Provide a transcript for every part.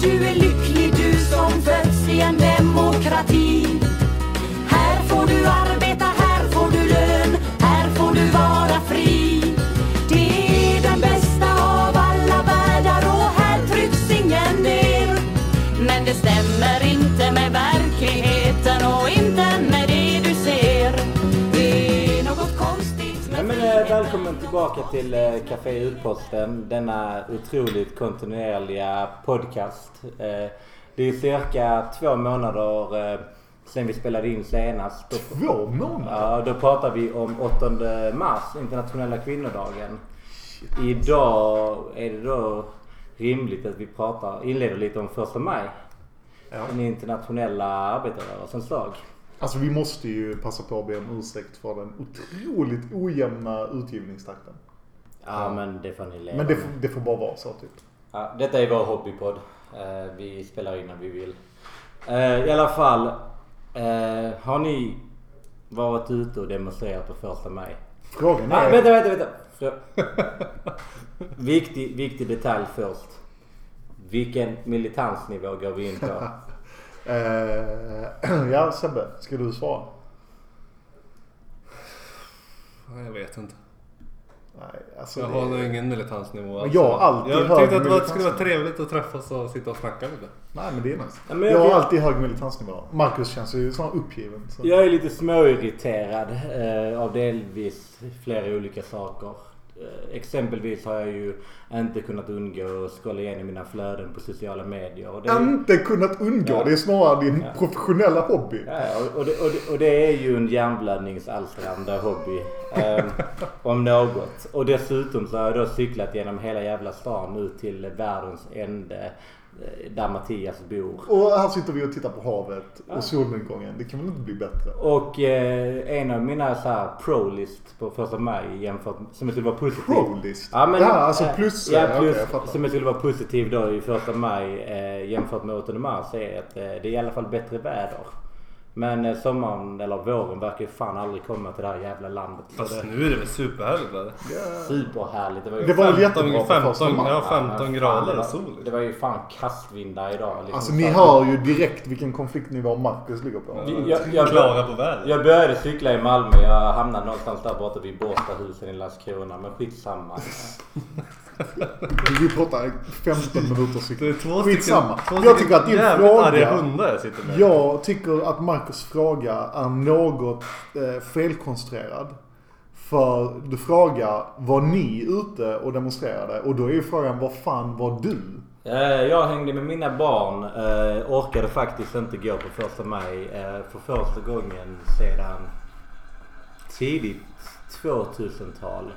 du, är lycklig du som fötts i en demokrati. Tillbaka till eh, Café Utposten. Denna otroligt kontinuerliga podcast. Eh, det är cirka två månader eh, sen vi spelade in senast. Två månader? ja, då pratar vi om 8 mars, internationella kvinnodagen. Idag är det då rimligt att vi pratar, inleder lite om första maj. Ja. Den internationella arbetarrörelsens dag. Alltså vi måste ju passa på att be om ursäkt för den otroligt ojämna utgivningstakten. Ja, men det får ni leva Men det, får- det får bara vara så typ. Ja, detta är vår hobbypodd. Eh, vi spelar in när vi vill. Eh, I alla fall. Eh, har ni varit ute och demonstrerat på första maj? Frågan Ah, är... vänta, vänta, vänta. Frå- viktig, viktig detalj först. Vilken militansnivå går vi in på? Eh, ja Sebbe, ska du svara? Ja, Jag vet inte. Nej, alltså Jag det- har nog ingen militansnivå Men jag har alltid Jag hög tyckte att det var- skulle vara trevligt att träffas och sitta och snacka lite. Nej men det är nice. Ja, men jag, jag- har alltid hög militansnivå. Marcus känns ju sån uppgiven. Så. Jag är lite småirriterad eh, av delvis flera olika saker. Eh, exempelvis har jag ju inte kunnat undgå att scrolla igenom mina flöden på sociala medier. Är- Inte kunnat undgå. Ja. Det är snarare din Ja. professionella hobby. Ja, och, det, och, det, och det är ju en hjärnblödningsalstrande hobby. Eh, om något. Och dessutom så har jag då cyklat genom hela jävla stan ut till världens ände. Eh, Där Mattias bor. Och här sitter vi och tittar på havet Ja. och solnedgången. Det kan väl inte bli bättre? Och eh, en av mina så här pro-list på första maj jämfört som jag skulle vara positiv. Pro-list? Ja, men, Ja, alltså eh, plus- Ja, okej, plus fattar. som jag skulle vara positiv då i första maj eh, jämfört med 8 mars är att eh, det är i alla fall bättre väder. Men eh, sommaren eller våren verkar ju fan aldrig komma till det här jävla landet. Fast det nu är det väl superhärligt väder? Ja. superhärligt. Det var ju, Det var väl 15, jättebra på första 15, maj. ja, Ja, 15 men fan, grader det och var- sol. Det var ju fan kastvindar idag. Liksom. Alltså ni hör ju direkt vilken konfliktnivå Marcus ligger på. Jag- jag- jag- på vädret. Jag började cykla i Malmö. Jag hamnade någonstans där borta vid Båstadhusen i Landskrona. Men skitsamma. Vi pratar 15 minuter Det är cykel. två Skitsamma. två Jag tycker att din fråga- jag sitter med. Jag tycker att Marcus fråga är något eh, felkonstruerad. För du frågar, var ni ute och demonstrerade? Och då är ju frågan, var fan var du? Eh, Jag hängde med mina barn. eh, Orkade faktiskt inte gå på första maj eh, för första gången sedan tidigt 2000-tal.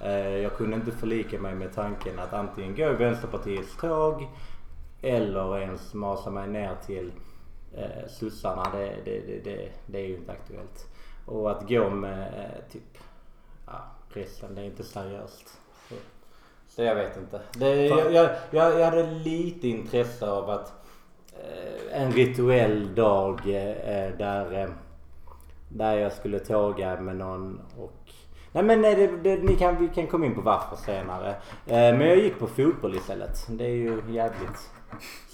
Eh, jag kunde inte förlika mig med tanken att antingen gå i Vänsterpartiets tåg eller ens masa mig ner till eh, sossarna. Det, det, det, det, det är ju inte aktuellt. Och att gå med eh, typ ja, resten, det är inte seriöst. Så, så jag vet inte. Det, jag, jag, jag, jag hade lite intresse av att eh, en rituell dag eh, där, eh, där jag skulle tåga med någon och Nej men nej, det, det, ni kan, vi kan komma in på varför senare. Eh, men jag gick på fotboll istället. Det är ju jävligt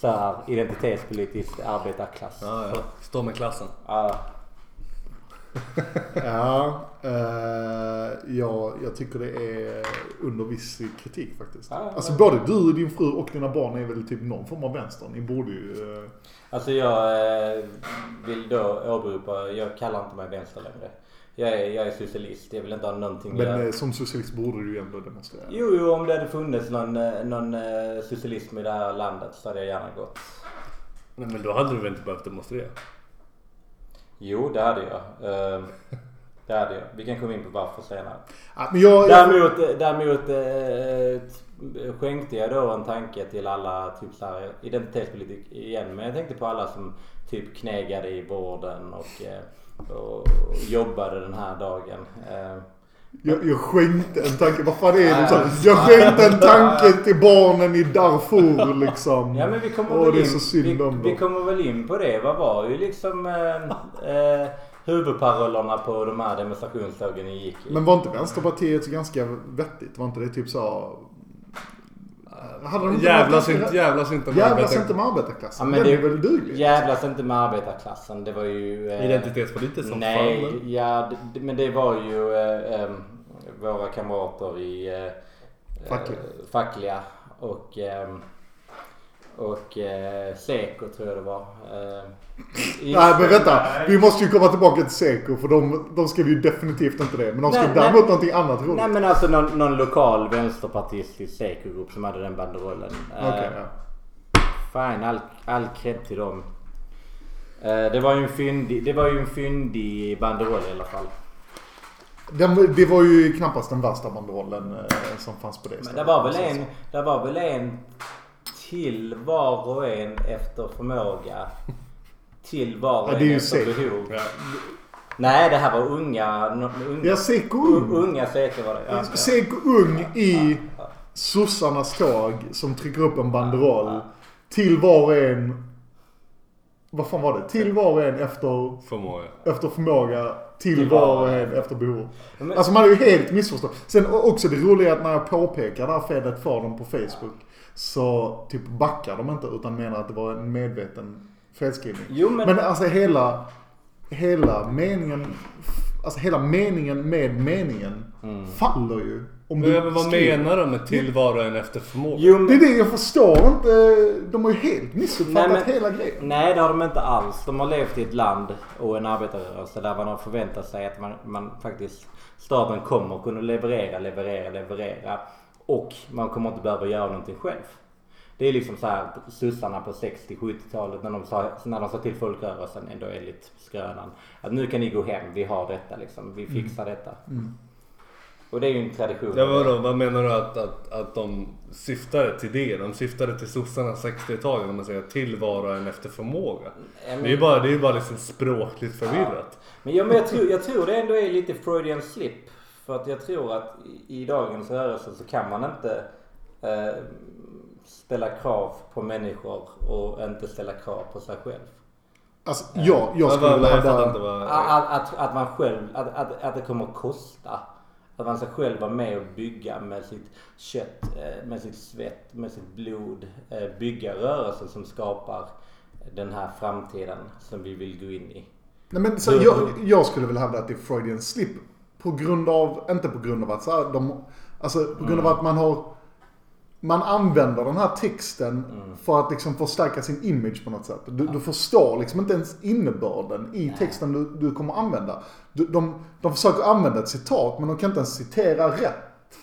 så här identitetspolitiskt arbetarklass. Ja, ja. Stå med klassen. Ja. Ja, eh, ja, jag tycker det är under viss kritik faktiskt. Ja, ja, Alltså både du, din fru och dina barn är väl typ någon form av vänster. Ni borde ju... Eh, Alltså jag eh, vill då åberopa, jag kallar inte mig vänster längre. Jag är, jag är socialist, jag vill inte ha någonting men eh, som socialist borde du ju ändå demonstrera. Jo, jo, om det hade funnits någon, eh, någon eh, socialism i det här landet så hade jag gärna gått. Nej, men då hade du väl inte behövt demonstrera? Jo, det hade jag. Eh, det hade jag. Vi kan komma in på varför senare. Ja, men jag, jag, Däremot, däremot skänkte jag då en tanke till alla typ så här, identitetspolitik igen. Men jag tänkte på alla som typ knegade i vården och, eh, och, och jobbade den här dagen. Eh, jag, jag skänkte en tanke. Vad fan är det? Så, jag skänkte en tanke till barnen i Darfur liksom. Ja men vi kommer, Åh, väl, in, vi, vi kommer väl in på det. Vad var ju liksom eh, eh, huvudparollerna på de här demonstrationstågen ni gick i? Men var inte Vänsterpartiet ganska vettigt? Var inte det typ så... Hade de inte Jävlas varit inte, jävlas inte med Jävlas arbetar- inte med arbetarklassen. Ja, det- är väl duglig? Jävlas inte med arbetarklassen. Det var ju... eh, Identitetspolitiskt som Nej, fan. men- ja, det, men det var ju eh, våra kamrater i eh, Fackliga. eh, fackliga och, och eh, Seko tror jag det var. Eh, Nej men vänta, vi måste ju komma tillbaka till Seko för de, de skrev ju definitivt inte det. Men de skrev Nej, däremot nej. någonting annat roligt. Nej men alltså någon, någon lokal vänsterpartistisk Seko-grupp som hade den banderollen. Eh, Okej, ja. Fine, all, all cred till dem. Eh, det var ju en fyndig, det var ju en fyndig banderoll i alla fall. Den, det var ju knappast den värsta banderollen eh, som fanns på det Men det var väl en, det var väl en till var och en efter förmåga. Till var och Ja, en det är ju efter safe. behov. Ja. Nej det här var unga, unga, Ja, Seko un- Ung. unga Seko var det. Ja, ja. Seko Ung i Ja. sossarnas tåg som trycker upp en banderoll. Till var och en. Vad fan var det? Till var och en efter, Förmåga. efter förmåga. Till var och en efter behov. Alltså man är ju helt missförstått. Sen också det roliga är att när jag påpekar det här felet för dem på Facebook. Så typ backar de inte utan menar att det var en medveten felskrivning. Jo men, Men alltså hela, hela meningen, alltså hela meningen med meningen Mm. faller ju. Om Men, men vad skriver- menar de med till var och en efter förmåga? jo, Det är men, det jag förstår inte. De har ju helt missuppfattat Nej, men- hela grejen. nej det har de inte alls. De har levt i ett land och en arbetarrörelse där man har förväntat sig att man, man faktiskt staten kommer kunna leverera, leverera, leverera. Och man kommer inte behöva göra någonting själv. Det är liksom så här sossarna på 60-70-talet när de sa, när de sa till folkrörelsen ändå enligt Skrönan. Att nu kan ni gå hem, vi har detta liksom. Vi fixar detta. Och det är ju en tradition. Ja vadå, vad menar du att, att, att de syftade till det? De syftade till sossarnas 60-tal om man säger till var och en efter förmåga. Ja, men- Det är ju bara, det är bara liksom språkligt förvirrat. Men, ja, men jag, tror, jag tror det ändå är lite Freudian slip. För att jag tror att i, dagens rörelse så kan man inte eh, ställa krav på människor och inte ställa krav på sig själv. Alltså jag, jag skulle vad, vilja hävda... Att, att, att man själv, att, att, att det kommer att kosta. Att man ska själv vara med och bygga med sitt kött, eh, med sitt svett, med sitt blod. eh, Bygga rörelsen som skapar den här framtiden som vi vill gå in i. Nej men så jag, jag skulle vilja hävda att det är Freudian slip. På grund av, inte på grund av att så här, de, alltså på grund av att man har, man använder den här texten för att liksom förstärka sin image på något sätt. Du, du förstår liksom inte ens innebörden i texten du, du kommer använda. Du, de, de försöker använda ett citat men de kan inte ens citera rätt.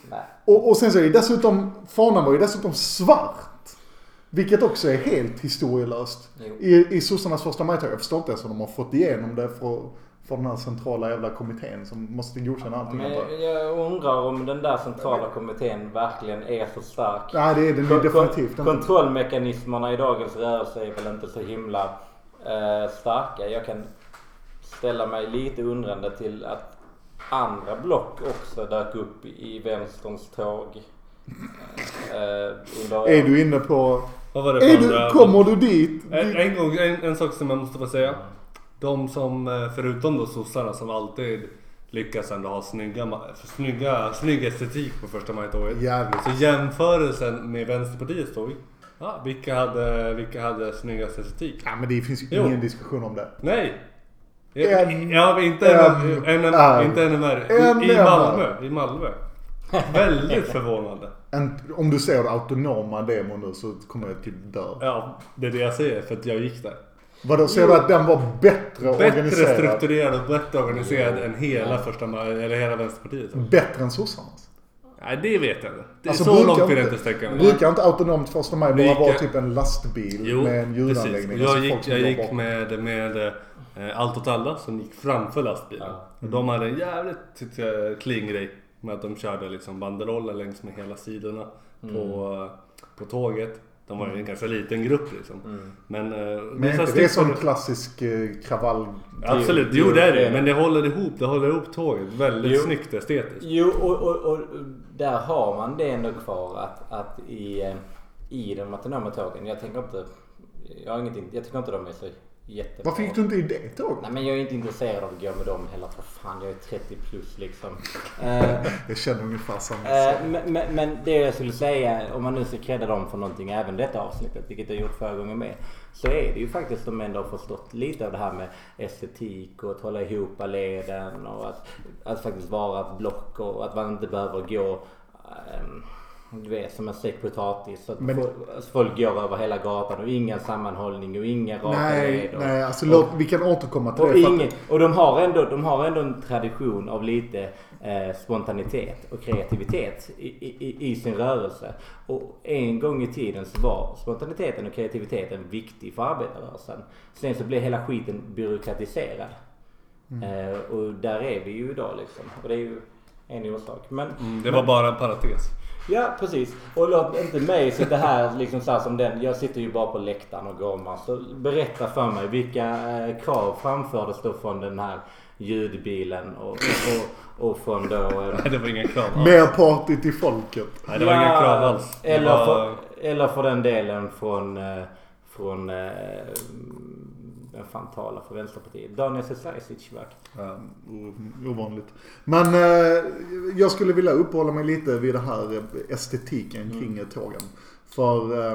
Nej. Och, och sen så är det dessutom, fanan var ju dessutom svart. Vilket också är helt historielöst. Jo. I, i sossarnas första majtåg. Jag förstår inte ens hur de har fått igenom det för, för den här centrala jävla kommittén som måste godkänna allting. Men jag. undrar om den där centrala kommittén verkligen är så stark. Nej, det är den definitivt inte. Kontrollmekanismerna i dagens rörelse är väl inte så himla eh, starka. Jag kan ställa mig lite undrande till att andra block också dök upp i vänsterns tåg. Eh, under, Är du inne på... Vad var det Är för du, andra- kommer du dit? En, en, gång, en, en sak som jag måste få säga. De som, eh, förutom då sossarna som alltid lyckas ändå ha snygga, snygga, snygg estetik på första majtåget. Jävligt. Så jämförelsen med Vänsterpartiets tåg. Ja, vilka, hade, vilka hade snyggast estetik? Ja, men det finns ju Jo. ingen diskussion om det. Nej! En- ja, inte en- en, inte en I, I Malmö. I Malmö. Väldigt förvånande. En, om du ser autonoma demon nu så kommer jag typ dö. Ja, det är det jag säger för att jag gick där. Vadå, ser du att den var bättre, Bättre organiserad? strukturerad och bättre organiserad än hela första eller hela Vänsterpartiet. Bättre än sossarnas? Nej, det vet jag inte. Det är Alltså, så långt vill jag inte- sträcka mig. Brukar inte autonomt första maj bara vara typ en lastbil Jo, med en ljudanläggning? Jag Alltså gick, jag gick med, med eh, Allt åt alla som gick framför lastbilen. Och de hade en jävligt tyckte jag, clean grej med att de körde liksom banderoller längs med hela sidorna Mm. på, på tåget. De var ju en ganska liten grupp liksom. Men, eh, Men här inte det är som klassisk eh, kravall... Absolut, Det- jo det är det är Men det. det håller ihop, det håller ihop tåget väldigt Jo. snyggt estetiskt. Jo, och, och, och där har man det ändå kvar att, att i, eh, i de autonoma tågen, jag tänker inte, jag har ingenting, jag tycker inte de är så jättebra. Varför gick du inte i det tåget? Nej men jag är inte intresserad av att gå med dem heller. Vad fan, jag är 30 plus liksom. Eh, Jag känner ungefär samma Eh, sak. men, men, men det jag skulle säga, om man nu ska credda dem för någonting, även detta avsnittet, vilket jag gjort förra gången med. Så är det ju faktiskt de ändå har förstått lite av det här med estetik och att hålla ihop leden och att, att faktiskt vara ett block och att man inte behöver gå ehm, du vet som en stekt potatis. Så att Men- folk, alltså folk går över hela gatan och ingen sammanhållning och ingen raka Nej, led. Och, nej, alltså låt, vi kan återkomma till och, det. att- ingen, och de har, ändå, de har ändå en tradition av lite eh, spontanitet och kreativitet i, i, i sin rörelse. Och en gång i tiden så var spontaniteten och kreativiteten viktig för arbetarrörelsen. Sen så blev hela skiten byråkratiserad. Eh, och där är vi ju idag liksom. Och det är ju en orsak. Men, Mm, det var bara en parentes. Ja precis. Och låt inte mig sitta här liksom så här som den. Jag sitter ju bara på läktaren och gormar. Så berätta för mig vilka eh, krav framfördes då från den här ljudbilen och, och, och från då... Eh, Nej, det var inga krav alls. Mer party till folket. Nej, det var inga krav alls. Eller, var... för, eller för den delen från... Eh, från vem fan talar för Vänsterpartiet? Daniel Sestrajcic verkar Ja. Mm, Ovanligt. Men eh, jag skulle vilja uppehålla mig lite vid det här eh, estetiken kring mm. tågen. För eh,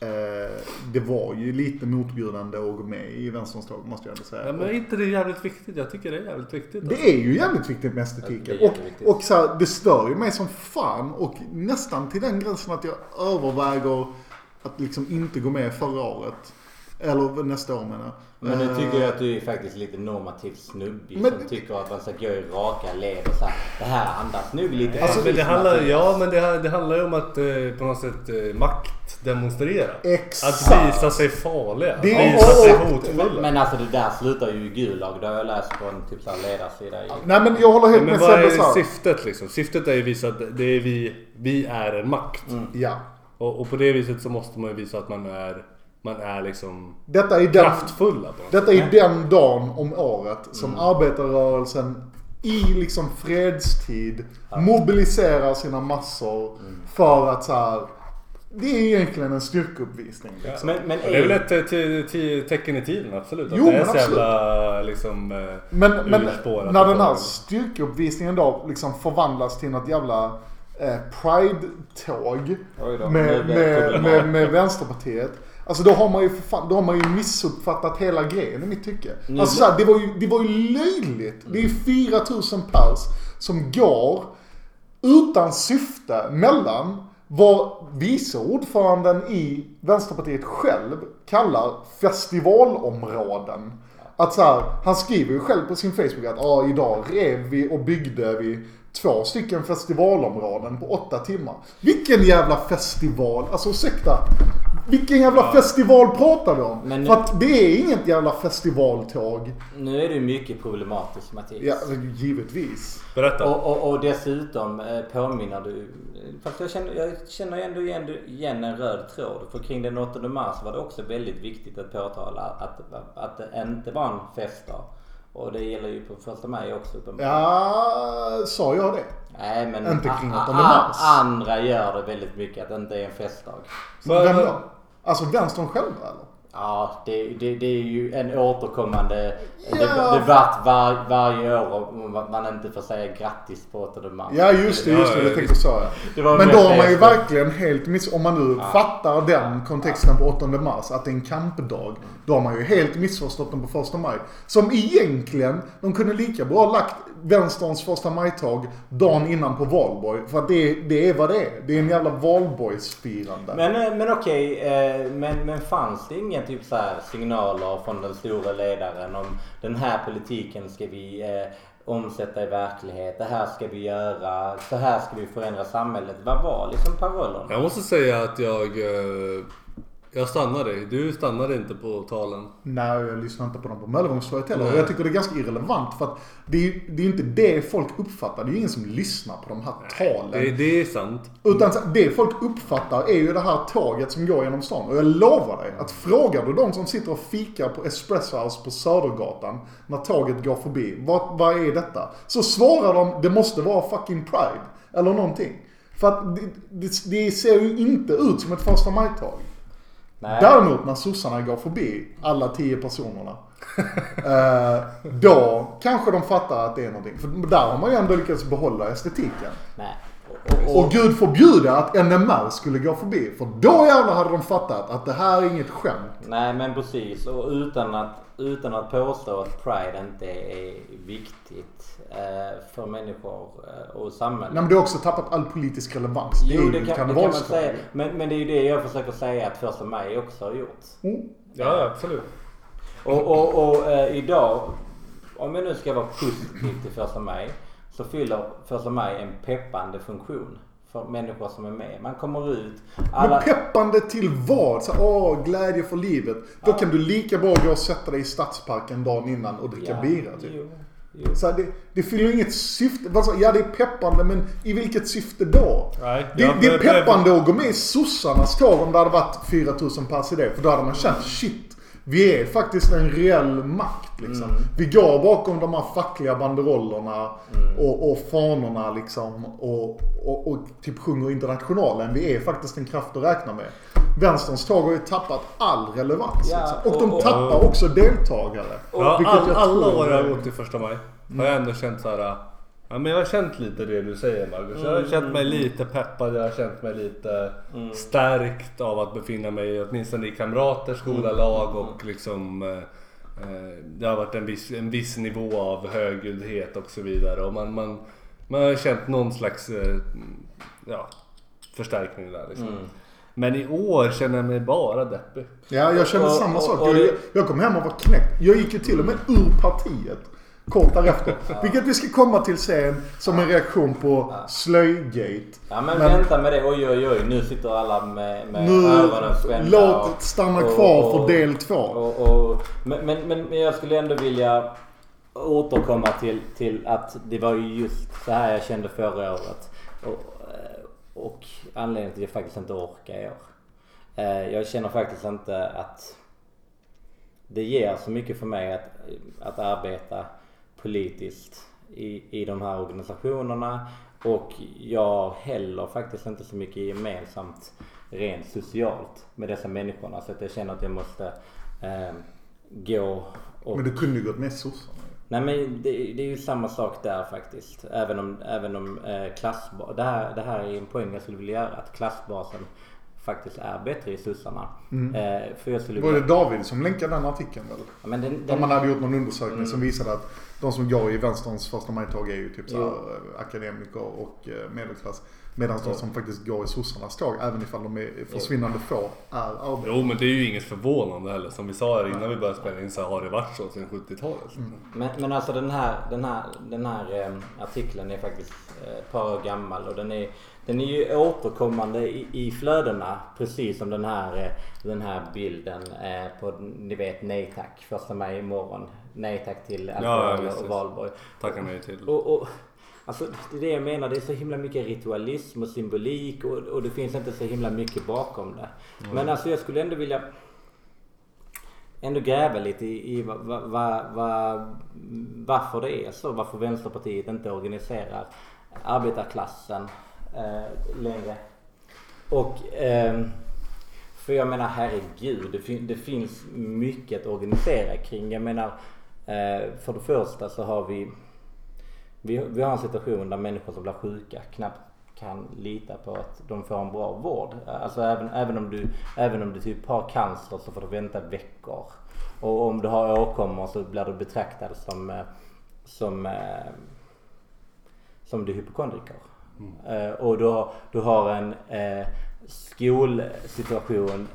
eh, det var ju lite motbjudande att gå med i vänsterns tåg måste jag ändå säga. Ja, men är inte det jävligt viktigt? Jag tycker det är jävligt viktigt. alltså. Det är ju jävligt viktigt med Ja, estetiken. det är och och så här, det stör ju mig som fan och nästan till den gränsen att jag överväger att liksom inte gå med förra året. Eller nästa år menar. Men nu Eh, tycker jag att du är faktiskt lite normativt snubbig Men- som tycker att man ska gå i raka led och så här, Det här andas nog lite Alltså, men det handlar, naturligt." ja, men det, det handlar ju om att eh, på något sätt eh, makt demonstrera. Exakt. Att visa sig farliga. Det att är- visa sig hotfulla. Men alltså det där slutar ju i Gulag. Det har jag läst på en typ så här ledarsida i. Nej men jag håller helt Men med vad Sebbe så är här. syftet liksom? Syftet är ju att visa att det är vi, vi är en makt. Ja. Och, och på det viset så måste man ju visa att man är, man är liksom Detta är den, kraftfulla på detta är den dagen om året som arbetarrörelsen i liksom fredstid mobiliserar sina massor för att så här. Det är egentligen en styrkeuppvisning. Liksom. Men, men Och det är väl ett eh, te- te- tecken i tiden absolut. Att Jo, det är men så jävla liksom... eh, Men, men när den här styrkeuppvisningen då liksom förvandlas till något jävla eh, Pride-tåg med, med, med, med Vänsterpartiet. Alltså då har man ju för fan, då har man ju missuppfattat hela grejen i mitt tycke. Nu- Alltså så här, det, var ju, det var ju löjligt. Det är ju 4000 pers som går utan syfte mellan vad vice ordföranden i Vänsterpartiet själv kallar festivalområden. Att så här, han skriver ju själv på sin Facebook att ah, idag rev vi och byggde vi två stycken festivalområden på åtta timmar. Vilken jävla festival? Alltså ursäkta. Vilken jävla festival pratar vi om? Men- För att det är inget jävla festivaltåg. nu är det ju mycket problematiskt Mattias. Ja, givetvis. Berätta. Och, och, och dessutom eh, påminner du... Fast jag känner, jag känner ändå igen, igen en röd tråd. För kring den 8 mars var det också väldigt viktigt att påtala att, att det inte var en festdag. Och det gäller ju på första maj också uppenbarligen. Ja, sa jag det? Nej men Inte kring a- 8 a- andra gör det väldigt mycket att det inte är en festdag. Så- Vem då? Alltså vänstern själva eller? Ja, det, det, det är ju en återkommande Ja. deb- debatt var, varje år om man inte får säga grattis på 8 mars. Ja just det, just det. Ja, ja, tänkte jag säga. Det var Men då har man ju verkligen helt miss... Om man nu fattar den kontexten på 8 mars, att det är en kampdag. Då har man ju helt missförstått den på första maj. Som egentligen, de kunde lika bra lagt vänsterns första maj-tåg dagen innan på valborg. För att det, det är vad det är. Det är en jävla valborgsfirande. Men, eh, men okej, eh, men, men fanns det inga typ så här signaler från den stora ledaren om den här politiken ska vi eh, omsätta i verklighet, det här ska vi göra, så här ska vi förändra samhället. Vad var liksom parollen? Jag måste säga att jag... eh, jag stannade. Du stannade inte på talen. Nej, jag lyssnar inte på dem på Möllevångstorget heller. Och Nej. jag tycker det är ganska irrelevant för att det är ju det är inte det folk uppfattar. Det är ju ingen som lyssnar på de här talen. Det, det är sant. Utan det folk uppfattar är ju det här tåget som går genom stan. Och jag lovar dig att frågar du de som sitter och fikar på Espresso House på Södergatan när tåget går förbi. Vad, vad är detta? Så svarar de, det måste vara fucking Pride. Eller någonting. För att det, det, det ser ju inte ut som ett första maj-tåg. Nej. Däremot när sossarna går förbi, alla tio personerna. eh, då kanske de fattar att det är någonting. För där har man ju ändå lyckats behålla estetiken. Nej. Och, och, Och gud förbjude att NMR skulle gå förbi. För då jävlar hade de fattat att det här är inget skämt. nej men precis. Och utan att, utan att påstå att Pride inte är viktigt för människor eh, och samhället. Nej men det har också tappat all politisk relevans. Det Jo, det en kan, det kan man säga. Men, men det är ju det jag försöker säga att första maj också har gjort. Mm. Ja, absolut. Och, och, och eh, idag, om jag nu ska vara positiv till första maj, så fyller första maj en peppande funktion för människor som är med. Man kommer ut, alla... Men peppande till vad? Så, åh, glädje för livet. Då kan du lika bra gå och sätta dig i stadsparken dagen innan och dricka Ja, bira typ. jo, jo. Så det, det fyller inget syfte. Sa- Ja, det är peppande, men i vilket syfte då? Nej, det, jag- det är peppande att gå med i sossarnas tåg om det hade varit 4000 pers i det. För då hade man känt, shit. Vi är faktiskt en reell makt liksom. Mm. Vi går bakom de här fackliga banderollerna Mm. och, och fanorna liksom. Och, och, och typ sjunger internationalen. Vi är faktiskt en kraft att räkna med. Vänsterns tåg har ju tappat all relevans. Ja, liksom. och, de och- och- tappar också deltagare. Vilket all, alla år jag har gått till första maj har jag ändå känt så här. Ja men jag har känt lite det du säger Marcus. Jag har känt mig lite peppad, jag har känt mig lite stärkt av att befinna mig åtminstone i kamrater, skola, lag och liksom eh, eh, det har varit en viss, en viss nivå av högljuddhet och så vidare. Och man, man, man har känt någon slags eh, ja, förstärkning där liksom. Men i år känner jag mig bara deppig. Ja, jag kände Och- samma och- sak. och Jag, jag kom hem och var knäckt. Jag gick ju till och med ur partiet kort därefter. Vilket vi ska komma till sen som en reaktion på Slöjgate. Ja men, Men- vänta med det. Oj oj oj. Nu sitter alla med, med Nu, öronen spända. låt och- det stanna och- kvar och- för del två. Men, men men jag skulle ändå vilja återkomma till, till att det var ju just så här jag kände förra året. Och, eh, och anledningen till att jag faktiskt inte orkar i år. Eh, Jag känner faktiskt inte att det ger så mycket för mig att, att arbeta politiskt i, i de här organisationerna. Och jag har heller faktiskt inte så mycket gemensamt rent socialt med dessa människorna. Så att jag känner att jag måste eh, gå och... Men du kunde ju gått med sossarna. Nej men det, det är ju samma sak där faktiskt. Även om, även om eh, klassbasen... Det här, det här är en poäng jag skulle vilja göra. Att klassbasen faktiskt är bättre i sossarna. Eh, för jag skulle Var det David som länkade den artikeln väl? Ja, men den, Där den, man hade gjort någon undersökning som visade att de som går i vänsterns första majtåg är ju typ så här, eh, akademiker och eh, medelklass. Medan de som faktiskt går i sossarnas tåg, även ifall de är försvinnande få, är arbetare. Jo men det är ju inget förvånande heller. Som vi sa här innan vi började spela in så har det varit så sedan 70-talet. Men, men alltså den här, den här, den här eh, artikeln är faktiskt ett par år gammal och den är, den är ju återkommande i, i flödena precis som den här, den här bilden eh, på, ni vet, nej tack, första maj imorgon. Nej tack till alkohol visst, och valborg. Tackar nej till. Och, och, alltså, det är det jag menar, det är så himla mycket ritualism och symbolik och, och det finns inte så himla mycket bakom det. Men alltså jag skulle ändå vilja ändå gräva lite i, i va, va, va, va, varför det är så. Varför Vänsterpartiet inte organiserar arbetarklassen eh, längre. Och ehm, för jag menar herregud, det, fin- det finns mycket att organisera kring. Jag menar eh, för det första så har vi vi, vi har en situation där människor som blir sjuka knappt kan lita på att de får en bra vård. Alltså även, även om du, även om du typ har cancer så får du vänta veckor. Och om du har åkommor så blir du betraktad som, eh, som, eh, som du hypokondriker. Eh, och du har, du har en eh, skolsituation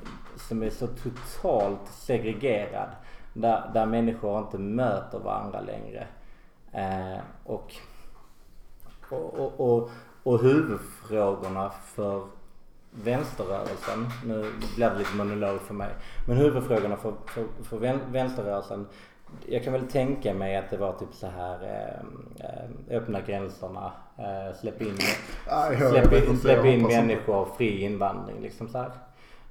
som är så totalt segregerad. Där, där människor inte möter varandra längre. Eh, och, och, och, och, och huvudfrågorna för vänsterrörelsen, nu blir det lite monolog för mig, men huvudfrågorna för, för, för vän, vänsterrörelsen jag kan väl tänka mig att det var typ så här eh, öppna gränserna, eh, släpp in, släpp in, släpp in människor, fri invandring liksom så här.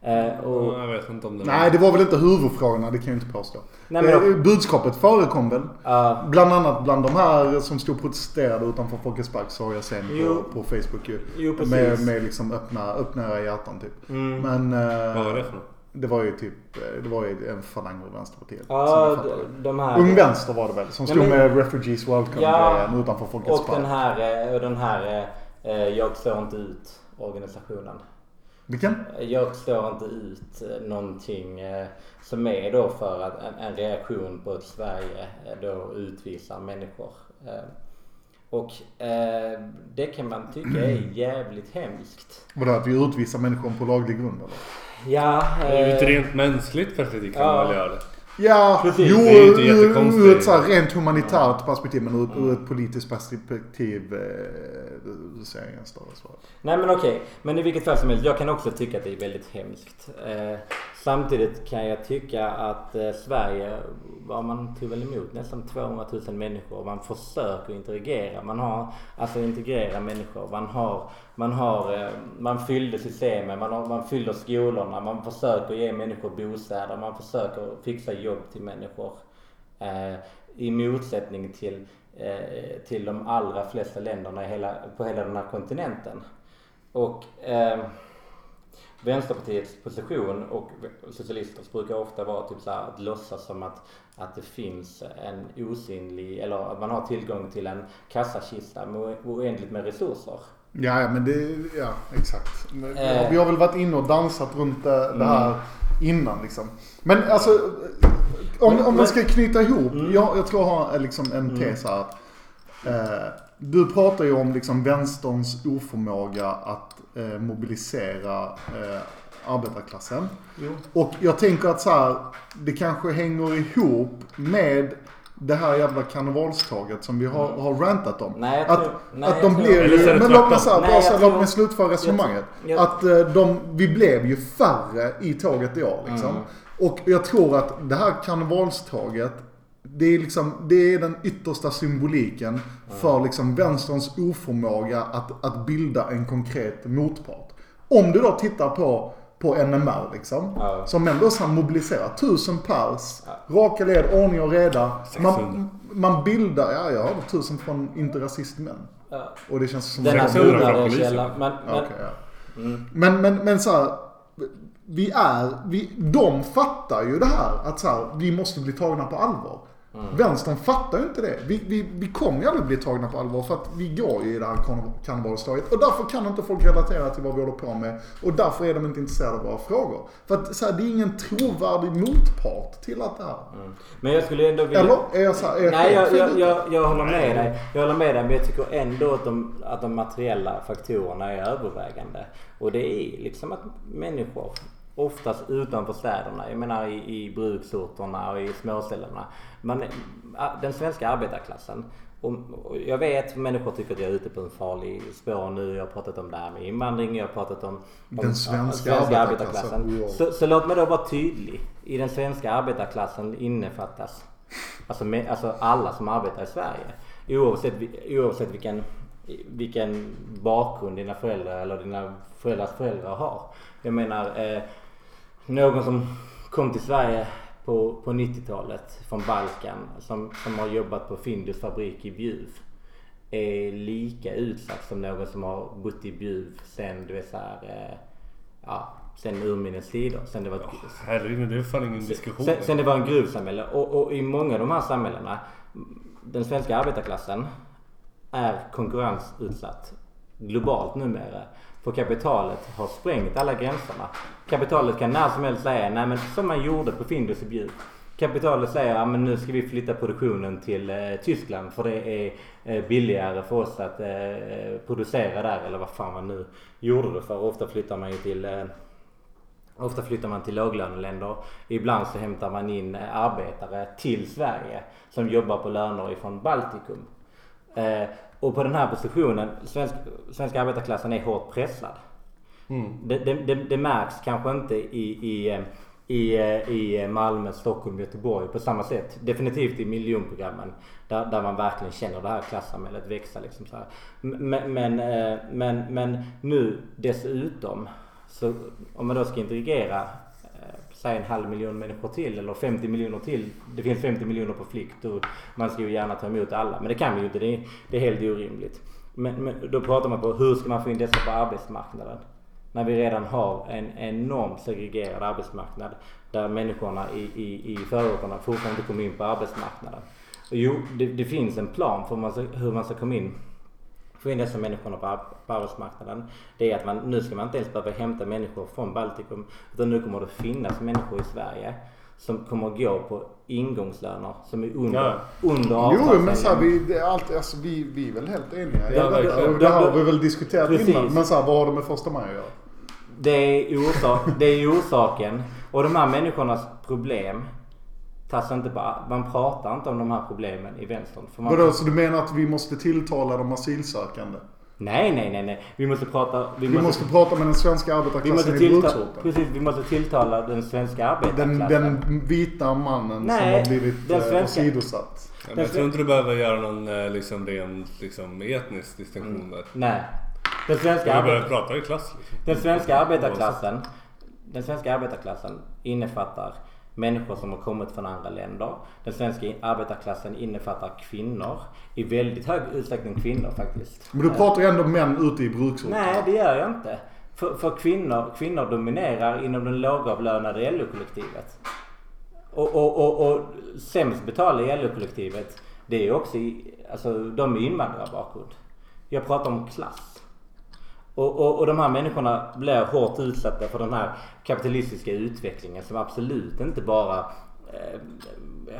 Eh, och, Jag vet inte om det Nej, det var väl inte huvudfrågorna, det kan jag inte påstå. Nej, men Eh, Budskapet förekom väl? Ja. Bland annat bland de här som stod och protesterade utanför Folkets Park såg jag sen Jo. på, på Facebook ju. Jo, precis. med, med liksom öppna, öppna era hjärtan typ. Men... eh, Vad var det för något? Det var ju typ, det var ju en falang av Vänsterpartiet. Ja, de här... Ung Vänster var det väl? Som Ja, stod men- med Refugees Welcome-grejen utanför Folkets Och den park. här, och den här eh, Jag står inte ut organisationen. Vilken? Jag står inte ut eh, någonting eh, som är då för att en, en reaktion på att Sverige eh, då utvisar människor. Eh, Och eh, det kan man tycka är jävligt hemskt. Vadå att vi utvisar människor på laglig grund eller? Ja, Ur ett eh, rent mänskligt perspektiv kan Ja. man väl göra det. Ja, Precis. jo, Det är ju inte ur, jättekonstigt. ur ett så här rent humanitärt perspektiv men ur, ur ett politiskt perspektiv eh, ser jag ingen större svar. Nej men okej, men i vilket fall som helst. Jag kan också tycka att det är väldigt hemskt. Eh, samtidigt kan jag tycka att eh, Sverige, var man tog väl emot nästan 200 000 människor. Man försöker integrera. Man har, alltså integrera människor. Man har, man har, eh, man fyllde systemen, man, har, man fyller skolorna, man försöker ge människor bostäder, man försöker fixa jobb till människor. Eh, I motsättning till, eh, till de allra flesta länderna hela, på hela den här kontinenten. Och eh, Vänsterpartiets position och socialisters brukar ofta vara typ så här att låtsas som att, att det finns en osynlig, eller att man har tillgång till en kassakista med oändligt med resurser. Ja, ja, men det, ja exakt. Eh. Vi har väl varit inne och dansat runt det, det här innan liksom. Men alltså, om, om man ska knyta ihop. Jag, jag tror jag har liksom en tes här. Att, eh, du pratar ju om liksom vänsterns oförmåga att eh, mobilisera eh, arbetarklassen. Och jag tänker att så här, det kanske hänger ihop med det här jävla karnevalstaget som vi har, har rantat om. Nej, jag att, tror- nej, att jag de blir ju, men låt mig Nej, bara jag så, låt mig slutföra resonemanget. jag- Att eh, de, vi blev ju färre i tåget i år liksom. Mm. Och jag tror att det här karnevalstaget, det är liksom, det är den yttersta symboliken för liksom vänsterns oförmåga att, att bilda en konkret motpart. Om du då tittar på, på NMR liksom, Ja. som ändå så mobiliserar tusen pers, raka led, ordning och reda. Man, 600. man bildar, ja jag hörde tusen från inte rasistmän. Ja. Och det känns som... Den här 600 från goda polisen. källan. Men, men, ja. mm. Men, men, men så här, vi är, vi, de fattar ju det här att så här, vi måste bli tagna på allvar. Vänstern fattar ju inte det. Vi, vi, vi kommer ju aldrig bli tagna på allvar för att vi går ju i det här karne- karnevalsstadiet. Och därför kan inte folk relatera till vad vi håller på med. Och därför är de inte intresserade av våra frågor. För att så här, det är ingen trovärdig motpart till allt det här. men jag skulle ändå vilja... Eller? Är jag så här, är Nej, jag, jag, jag, jag håller med dig. Jag håller med dig, men jag tycker ändå att de, att de materiella faktorerna är övervägande. Och det är liksom att människor, oftast utanför städerna, jag menar i, i bruksorterna och i småställena. Man, den svenska arbetarklassen, och, och jag vet att människor tycker att jag är ute på en farlig spår nu. Jag har pratat om det här med invandring, jag har pratat om, om Den svenska arbetarklassen. Wow. Så, så låt mig då vara tydlig. I den svenska arbetarklassen innefattas alltså, med, alltså alla som arbetar i Sverige. Oavsett, oavsett vilken, vilken bakgrund dina föräldrar eller dina föräldrars föräldrar har. Jag menar eh, någon som kom till Sverige på, på 90-talet från Balkan som, som har jobbat på Findus fabrik i Bjuv är lika utsatt som någon som har bott i Bjuv sen du vet så här, eh, ja, sen urminnes tider. Sen det var, Herregud, det är fan ingen diskussion. sen, sen det var en gruvsamhälle. Och, och i många av de här samhällena, den svenska arbetarklassen är konkurrensutsatt globalt numera. För kapitalet har sprängt alla gränserna. Kapitalet kan när som helst säga, nej men som man gjorde på Findus i Bjuv. Kapitalet säger, ja men nu ska vi flytta produktionen till eh, Tyskland för det är eh, billigare för oss att eh, producera där eller vad fan man nu gjorde det för. Ofta flyttar man ju till eh, Ofta flyttar man till låglöneländer. Ibland så hämtar man in eh, arbetare till Sverige som jobbar på löner ifrån Baltikum. Eh, och på den här positionen, svensk, svenska arbetarklassen är hårt pressad. Det, det, det, det märks kanske inte i, i, i, i Malmö, Stockholm, Göteborg på samma sätt. Definitivt i miljonprogrammen där, där man verkligen känner det här klassamhället växa. Liksom så här. Men, men, eh, men, men nu dessutom, så om man då ska integrera säg en halv miljon människor till eller 50 miljoner till. Det finns 50 miljoner på flykt och man ska ju gärna ta emot alla. Men det kan vi ju inte. Det är, det är helt orimligt. Men, men då pratar man på hur ska man få in dessa på arbetsmarknaden? När vi redan har en enormt segregerad arbetsmarknad där människorna i, i, i förorterna fortfarande inte kommer in på arbetsmarknaden. Och jo, det, det finns en plan för hur man ska, hur man ska komma in få in dessa människorna på, ar- på arbetsmarknaden. Det är att man, nu ska man inte ens behöva hämta människor från Baltikum. Utan nu kommer det finnas människor i Sverige som kommer gå på ingångslöner som är under, Ja. under Jo, men så här, vi, det är alltid, alltså, vi, vi är väl helt eniga. Ja, Ja, verkligen. och det har vi väl diskuterat Precis. innan. Men så här, vad har det med första maj att göra? Det är, orsak, det är orsaken. Och de här människornas problem tas inte på, man pratar inte om de här problemen i vänstern. För man, Vadå, så du menar att vi måste tilltala de asylsökande? Nej, nej, nej, nej. Vi måste prata... Vi måste prata med den svenska vi måste arbetarklassen i bruksorten. precis, vi måste tilltala den svenska Den, arbetarklassen. den vita mannen som Nej, har blivit den eh, svenska- åsidosatt. Ja, men jag tror inte du behöver göra någon eh, liksom, ren liksom, etnisk distinktion där. Nej. Den svenska, Vi arbet, behöver prata i klass liksom. den svenska arbetarklassen Den svenska arbetarklassen innefattar människor som har kommit från andra länder. Den svenska arbetarklassen innefattar kvinnor. I väldigt hög utsträckning kvinnor faktiskt. Men du pratar ju ändå män ute i bruksorten. Nej, det gör jag inte. För, för kvinnor, kvinnor dominerar inom den lågavlönade LO-kollektivet. Och, och, och, och sämst betalda i LO-kollektivet, det är också i, alltså, de med invandrarbakgrund. Jag pratar om klass. Och, och, och de här människorna blir hårt utsatta för den här kapitalistiska utvecklingen som absolut inte bara eh,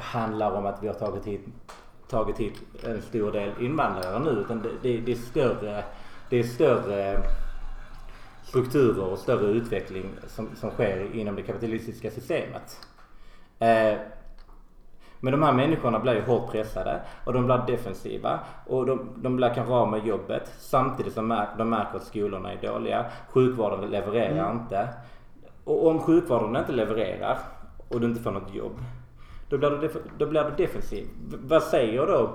handlar om att vi har tagit hit, tagit hit en stor del invandrare nu. Utan det, det, det är större, det är större strukturer och större utveckling som, som sker inom det kapitalistiska systemet. Eh, men de här människorna blir ju hårt pressade och de blir defensiva och de, de blir kanske av med jobbet samtidigt som de märker att skolorna är dåliga. Sjukvården levererar inte. Och om sjukvården inte levererar och du inte får något jobb, då blir du, då blir du defensiv. Vad säger då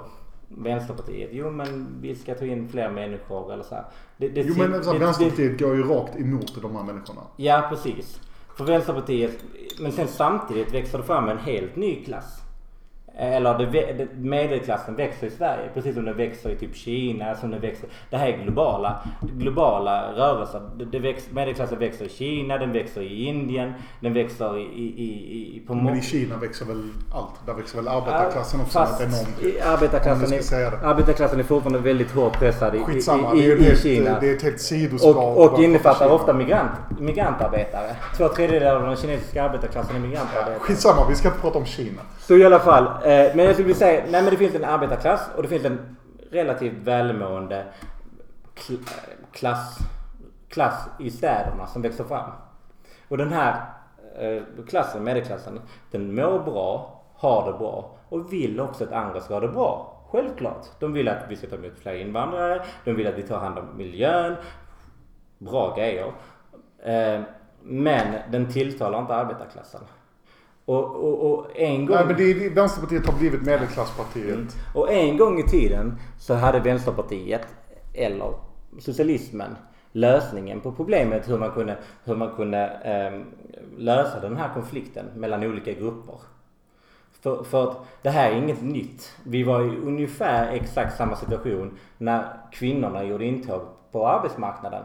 Vänsterpartiet? Jo men vi ska ta in fler människor eller så här. Det, det, Jo men så här, det- det- Vänsterpartiet går ju rakt emot de här människorna. Ja, precis. För Vänsterpartiet, men sen samtidigt växer det fram en helt ny klass. Eller det, det, medelklassen växer i Sverige precis som den växer i typ Kina. Som den växer, det här är globala, globala rörelser. Det, det väx, medelklassen växer i Kina, den växer i Indien, den växer i, i, i, i på Men i Kina växer väl allt. Där växer väl arbetarklassen också Fast enormt. i- arbetarklassen, är, arbetarklassen är fortfarande väldigt hårt pressad i, Skitsamma, i, det är i, i ett Kina. det är ett helt sidospår. Och, och innefattar ofta migrant, migrantarbetare. Två tredjedelar av den kinesiska arbetarklassen är migrantarbetare. Skitsamma, vi ska inte prata om Kina. Så i alla fall. Eh, men jag skulle vilja säga, nej men det finns en arbetarklass och det finns en relativt välmående kl- eh, klass, klass i städerna som växer fram. Och den här eh, klassen, medelklassen, den mår bra, har det bra och vill också att andra ska ha det bra. Självklart. De vill att vi ska ta emot fler invandrare, de vill att vi tar hand om miljön. Bra grejer. Eh, men den tilltalar inte arbetarklassen. Och, och, och en gång... Nej men det är, Vänsterpartiet har blivit medelklasspartiet. Mm. Och en gång i tiden så hade Vänsterpartiet, eller socialismen, lösningen på problemet hur man kunde, hur man kunde ehm, lösa den här konflikten mellan olika grupper. För, för att det här är inget nytt. Vi var i ungefär exakt samma situation när kvinnorna gjorde intåg på arbetsmarknaden.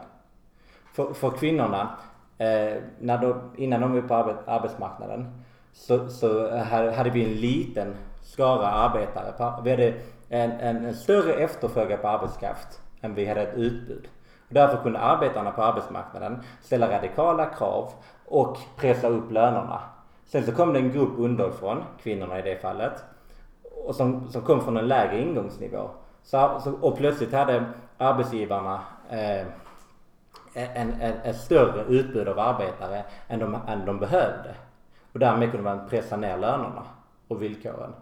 För, för kvinnorna, eh, när de, innan de var på arbet, arbetsmarknaden, så, så hade hade vi en liten skara arbetare. På, vi hade en, en, en större efterfrågan på arbetskraft än vi hade ett utbud. Och därför kunde arbetarna på arbetsmarknaden ställa radikala krav och pressa upp lönerna. Sen så kom det en grupp underifrån, kvinnorna i det fallet, och som, som kom från en lägre ingångsnivå. Så, så, och plötsligt hade arbetsgivarna eh, en, en, en större utbud av arbetare än de, än de behövde. Och därmed kunde man pressa ner lönerna och villkoren.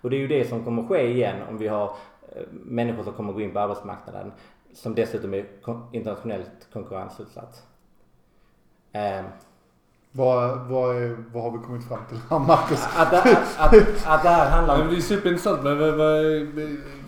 Och det är ju det som kommer ske igen om vi har eh, människor som kommer gå in på arbetsmarknaden som dessutom är internationellt konkurrensutsatt. Eh, Vad, vad, är, vad har vi kommit fram till här Marcus? att, det- att, att, att det här handlar om... det är superintressant men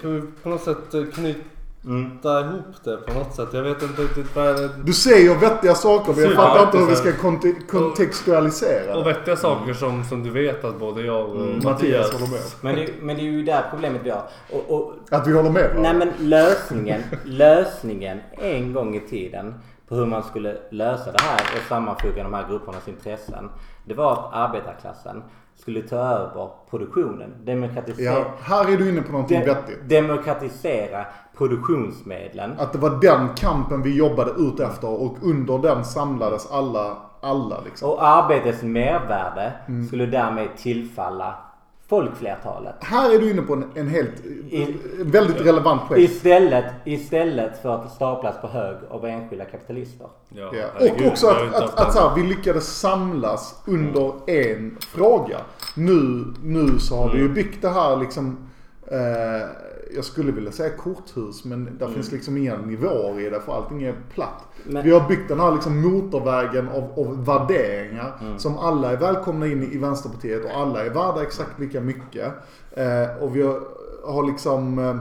kan vi på något sätt eh, knyta Mm. ihop det på något sätt? Jag vet inte riktigt vad det... Du säger vettiga saker men jag fattar inte hur vi ska konte- kontextualisera Och vettiga saker som, som du vet att både jag och Mattias Mattias... håller med. Men det, men det är ju där problemet vi har. Och, och, Att vi håller med Nej varandra. men lösningen, lösningen en gång i tiden på hur man skulle lösa det här och sammanfoga de här gruppernas intressen. Det var att arbetarklassen skulle ta över produktionen. Demokratisera, Ja, här är du inne på någonting de, vettigt. demokratisera produktionsmedlen. Att det var den kampen vi jobbade ut efter och under den samlades alla, alla liksom. Och arbetets mervärde Mm. skulle därmed tillfalla folkflertalet. Här är du inne på en, en helt, I- väldigt relevant poäng. Istället, istället för att staplas på hög av enskilda kapitalister. Ja, Ja. Och också att, att, att, så här, vi lyckades samlas under en fråga. Nu, nu så har vi ju byggt det här liksom, eh, jag skulle vilja säga korthus men där finns liksom inga nivåer i det för allting är platt. Men- Vi har byggt den här liksom motorvägen av, av värderingar som alla är välkomna in i Vänsterpartiet och alla är värda exakt lika mycket. Eh, och vi har, har liksom eh,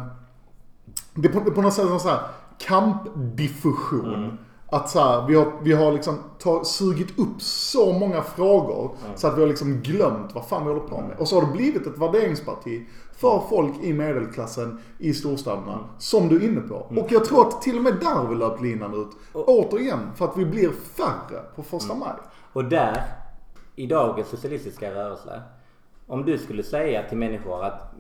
det är på, på något sätt en sån här kampdiffusion. Att så här, vi har, vi har liksom ta, sugit upp så många frågor så att vi har liksom glömt vad fan vi håller på med. Och så har det blivit ett värderingsparti för folk i medelklassen i storstäderna. Som du är inne på. Och jag tror att till och med där har vi löpt linan ut. Återigen, för att vi blir färre på första maj. Och där, i dagens socialistiska rörelse, om du skulle säga till människor att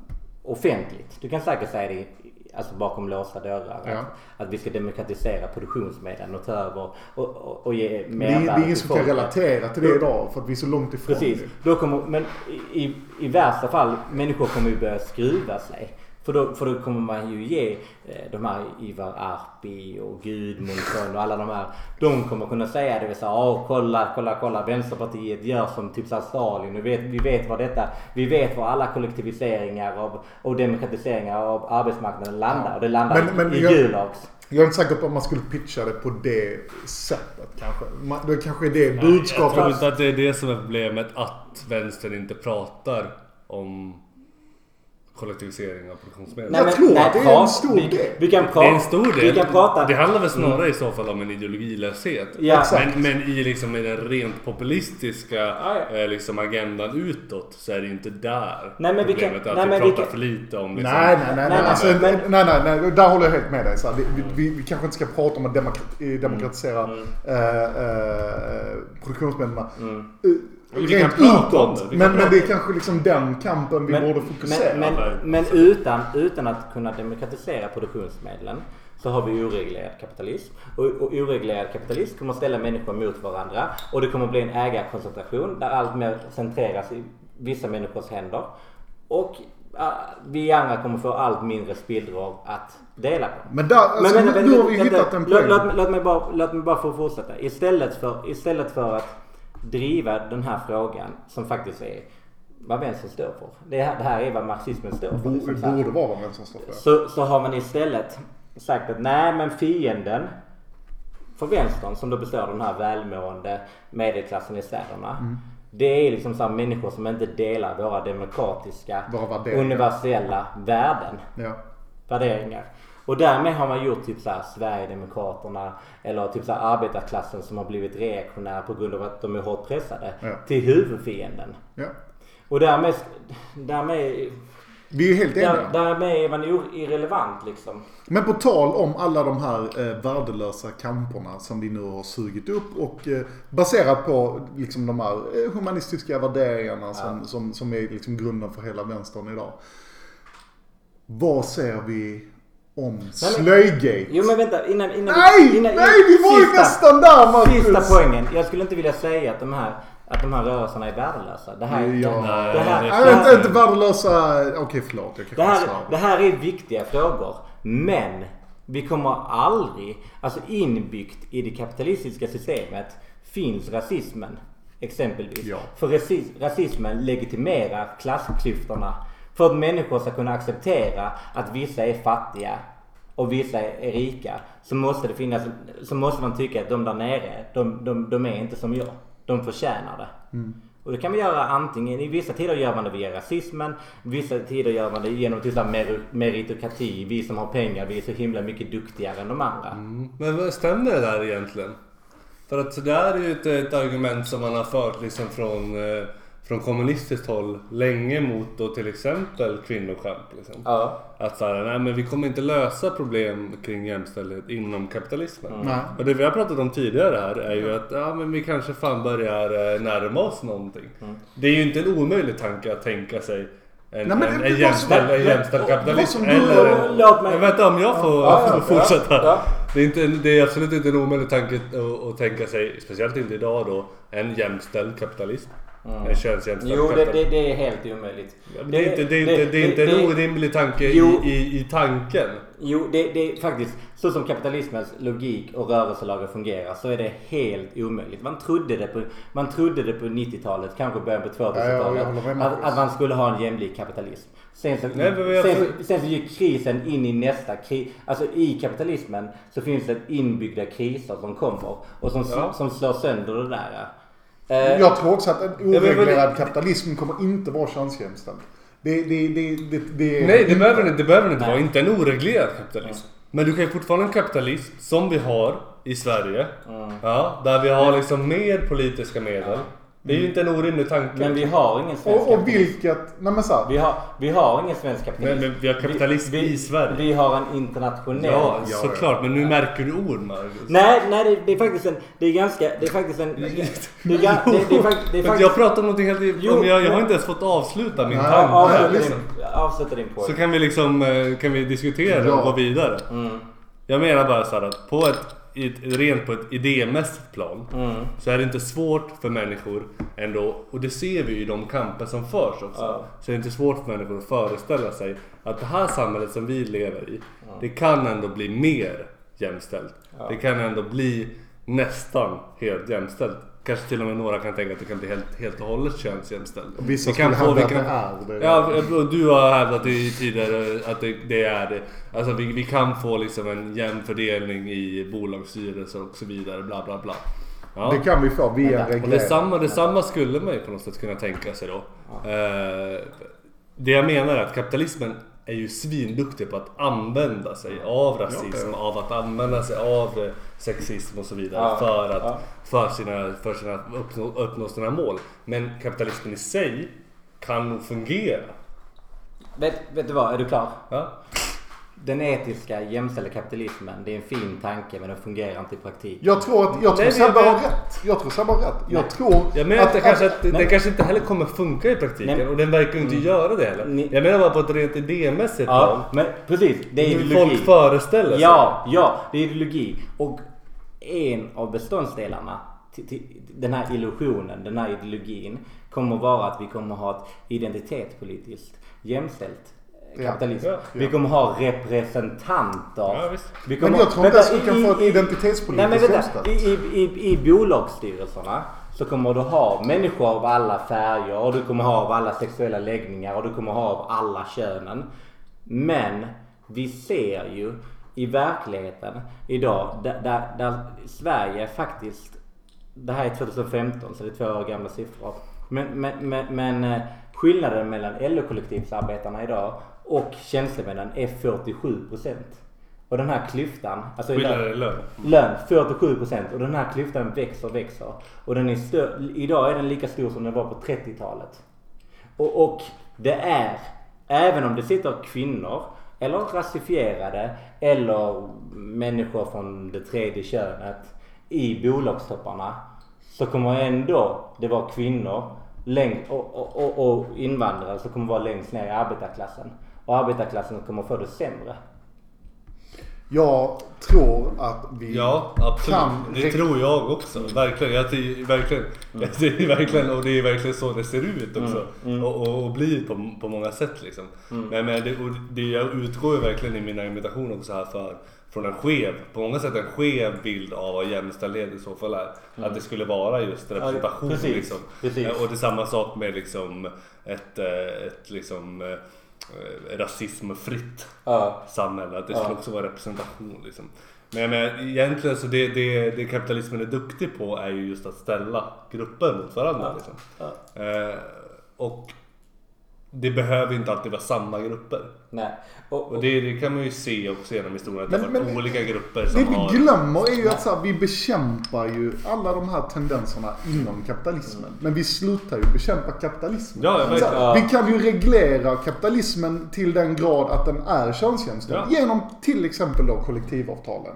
offentligt, du kan säkert säga det alltså bakom låsta dörrar, Ja. att, att vi ska demokratisera produktionsmedlen och ta över och, och, och ge Det är, det mervärde är ingen som kan relatera till det idag för att vi är så långt ifrån Precis. det. Då kommer, men i, i, i värsta fall, människor kommer ju börja skruva sig. För då, för då kommer man ju ge eh, de här Ivar Arpi och Gudmundsson och alla de här. De kommer kunna säga det vill säga, åh kolla, kolla, kolla Vänsterpartiet gör som typ så här Stalin. Vi vet, vi vet vad detta, vi vet var alla kollektiviseringar av, och demokratiseringar av arbetsmarknaden landar. Och det landar Men- men i jag- Gulags. Jag är inte säker på om man skulle pitcha det på det sättet kanske. Man- Det kanske är det Jag tror budskapet. inte att det är det som är problemet att vänstern inte pratar om kollektivisering av produktionsmedel. Jag tror att det är en stor vi, del. Vi kan Det är en stor del. Vi kan prata. Det handlar väl snarare i så fall om en ideologilöshet. Ja. Exakt. Men, men i liksom i den rent populistiska Ja, ja. eh, liksom agendan utåt så är det inte där Nej, men vi kan- problemet är att nej, vi men vi pratar kan- för lite om liksom, Nej, nej, nej. nej, Nej, alltså, men- nej, nej, nej, nej. Där håller jag helt med dig. Så här, vi, vi, vi kanske inte ska prata om att demokra- demokratisera Mm. eh, eh, produktionsmedlen. Eh, Vi Rent utåt. Men, men det är kanske liksom den kampen vi borde fokusera. men, på. men, men utan, utan att kunna demokratisera produktionsmedlen så har vi oreglerad kapitalism. Och, och oreglerad kapitalism kommer att ställa människor mot varandra. Och det kommer att bli en ägarkoncentration där allt mer centreras i vissa människors händer. Och ah, vi andra kommer få allt mindre spillror att dela på. Men där, alltså, vänta, nu vänta, har vi hittat en låt, poäng. låt, låt, mig bara, låt mig bara få fortsätta. Istället för, istället för att driva den här frågan som faktiskt är vad vänstern står för. Det här, det här är vad marxismen står för. Liksom här. borde vara vem som står för det. Så, så har man istället sagt att nej men fienden för vänstern som då består av den här välmående medelklassen i städerna. Mm. Det är liksom så människor som inte delar våra demokratiska Våra värderingar. universella värden Ja. värderingar. Och därmed har man gjort typ så här Sverigedemokraterna eller typ så här arbetarklassen som har blivit reaktionära på grund av att de är hårt pressade Ja. till huvudfienden. Ja. Och därmed, därmed, Vi är helt där, eniga. därmed är man ir- irrelevant liksom. Men på tal om alla de här eh, värdelösa kamperna som vi nu har sugit upp och eh, baserat på liksom de här eh, humanistiska värderingarna som, som, som är liksom grunden för hela vänstern idag. Vad säger vi om slöjgate? Jo men vänta innan... innan Nej! innan, nej, vi var ju nästan där Marcus! Sista poängen. Jag skulle inte vilja säga att de här, att de här rörelserna är värdelösa. Det här, Ja. det, Nej, det här, här, inte, värdelösa... Okej, förlåt. Jag Det här, det här är viktiga frågor. Men vi kommer aldrig, alltså inbyggt i det kapitalistiska systemet finns rasismen. Exempelvis. Ja. För rasis, rasismen legitimerar klassklyftorna. För att människor ska kunna acceptera att vissa är fattiga och vissa är rika. Så måste det finnas, så måste man tycka att de där nere, de, de, de är inte som jag. De förtjänar det. Och det kan vi göra antingen, i vissa tider gör man det via rasismen, vissa tider gör man det genom till mer, meritokrati. Vi som har pengar, vi är så himla mycket duktigare än de andra. Men vad stämmer det där egentligen? För att det här är ju ett, ett argument som man har fört liksom från, eh, från kommunistiskt håll länge mot då till exempel kvinnokamp. Liksom. Ja. Att så här, nej men vi kommer inte lösa problem kring jämställdhet inom kapitalismen. Nej. Och det vi har pratat om tidigare här är ju att ja, men vi kanske fan börjar eh, närma oss någonting. Det är ju inte en omöjlig tanke att tänka sig en, Nej, men en, en jämställd, en jämställd kapitalism. Eller Låt mig- vänta om jag får, Ja, ja, får fortsätta. ja, ja. Det, är inte, det är absolut inte en omöjlig tanke att, att tänka sig, speciellt inte idag då, en jämställd kapitalism. En könsjämställd Jo, det, det, det är helt omöjligt. Ja, Det är inte, det är inte, det är inte en orimlig tanke i, Jo. i, i tanken. Jo, det, det är faktiskt så som kapitalismens logik och rörelselagar fungerar så är det helt omöjligt. Man trodde det på, man trodde det på 90-talet, kanske början på Ja, ja, jag 2000-talet, håller med Marcus. att, att man skulle ha en jämlik kapitalism. Sen så, Nej, jag- sen, så, sen så gick krisen in i nästa kris. Alltså i kapitalismen så finns det inbyggda kriser som kommer och som, Ja. som slår sönder det där. Eh, Jag tror också att en oreglerad kapitalism kommer inte vara könsjämställd. Det, det, det, det, det, Nej, det behöver inte, det behöver inte vara. Inte en oreglerad kapitalism. Men du kan ju fortfarande en kapitalism som vi har i Sverige. Ja, där vi har liksom mer politiska medel. Det är ju inte en orimlig tanke. Men vi har ingen svensk Och, och vilket... Nej men så här, Vi har, vi har ingen svensk kapitalism. Men- men vi har kapitalism i Sverige. Vi har en internationell. Ja, Ja, såklart. Men nu märker du ord Marcus. Nej, nej det, det är faktiskt en... Det är ganska... Det är faktiskt en... Det är, det, faktiskt... jag pratar om någonting helt... Jo, om jag, jag har inte ens fått avsluta min tanke. avsluta, liksom. din, avsluta din poäng. Så kan vi liksom eh, kan vi diskutera Ja. och gå vidare. Mm. Jag menar bara så här att på ett, i rent på ett idémässigt plan Mm. så är det inte svårt för människor ändå, och det ser vi i de kamper som förs också. Ja. Så är det inte svårt för människor att föreställa sig att det här samhället som vi lever i, det kan ändå bli mer jämställt. Det kan ändå bli nästan helt jämställt. Kanske till och med några kan tänka att det kan bli helt, helt och hållet könsjämställt. vissa Vi kan skulle få- vi hävda kan- att det är det. Ja, och du har hävdat det tidigare att det, det är det. Alltså vi, vi kan få liksom en jämn fördelning i bolagsstyrelser och så vidare. Bla bla bla. Ja. Det kan vi få via en. Och reglering. detsamma, detsamma skulle man ju på något sätt kunna tänka sig då. Eh, det jag menar är att kapitalismen är ju svinduktig på att använda sig av rasism, Ja, av att använda sig av eh, sexism och så vidare Ja, för att ja. för sina, för sina uppnå, uppnå sina mål. Men kapitalismen i sig kan nog fungera. Vet, vet du vad? Är du klar? Ja? Den etiska jämställda kapitalismen, det är en fin tanke men den fungerar inte i praktiken. Jag tror att, jag tror Nej, Sebbe men- har rätt. Jag tror Sebbe har rätt. Jag tror Jag menar inte kanske att, men- den kanske inte heller kommer funka i praktiken Nej. och den verkar ju inte göra det heller. Ni- Jag menar bara på ett rent idémässigt plan. Ja, men precis. Det är Hur ideologi. folk föreställer sig. Ja, ja, det är ideologi. Och en av beståndsdelarna till, till den här illusionen, den här ideologin kommer vara att vi kommer ha ett identitetspolitiskt jämställt eh, Ja. kapitalism. Ja. Vi kommer ha representanter. Ja, visst. Vi kommer Men jag tror inte ens vi kan i- få ett identitetspolitiskt Nej men vänta, i, i, i bolagsstyrelserna så kommer du ha människor av alla färger och du kommer ha av alla sexuella läggningar och du kommer ha av alla könen. Men vi ser ju i verkligheten idag där, där, där Sverige faktiskt, det här är 2015 så det är två år gamla siffror. Men, men, men, men eh, skillnaden mellan LO-kollektivsarbetarna idag och tjänstemännen är 47 procent. Och den här klyftan, alltså i lön- lön. Lön 47 procent och den här klyftan växer och växer. Och den är stö- idag är den lika stor som den var på 30-talet. Och, och det är, även om det sitter kvinnor eller rasifierade eller människor från det tredje könet i bolagstopparna så kommer ändå det vara kvinnor läng- och, och, och, och invandrare som kommer vara längst ner i arbetarklassen. Och arbetarklassen kommer få det sämre. Jag tror att vi Ja, absolut. kan... Det tror jag också. Verkligen. Jag, det, verkligen. Det är verkligen. Och det är verkligen så det ser ut också. Och, och, och blir på, på många sätt liksom. Men, men det, och det, jag utgår ju verkligen i min argumentation också här för från en skev, på många sätt en skev bild av vad jämställdhet i så fall är. Att det skulle vara just representation precis. liksom. Precis. Och det är samma sak med liksom ett, eh, ett liksom eh, rasismfritt Ja. samhälle. Att det skulle Ja. också vara representation liksom. Men, men egentligen så det, det, det kapitalismen är duktig på är ju just att ställa grupper mot varandra. Ja. Liksom. Eh, och det behöver inte alltid vara samma grupper. Nej. Och, Och det, det kan man ju se också genom historien. Att det har Men- varit men- olika grupper Det som vi har... glömmer är ju att så här, vi bekämpar ju alla de här tendenserna inom kapitalismen. Men vi slutar ju bekämpa kapitalismen. Ja, ja, här, vi kan ju reglera kapitalismen till den grad att den är könsjämställd. Ja. Genom till exempel då kollektivavtalen.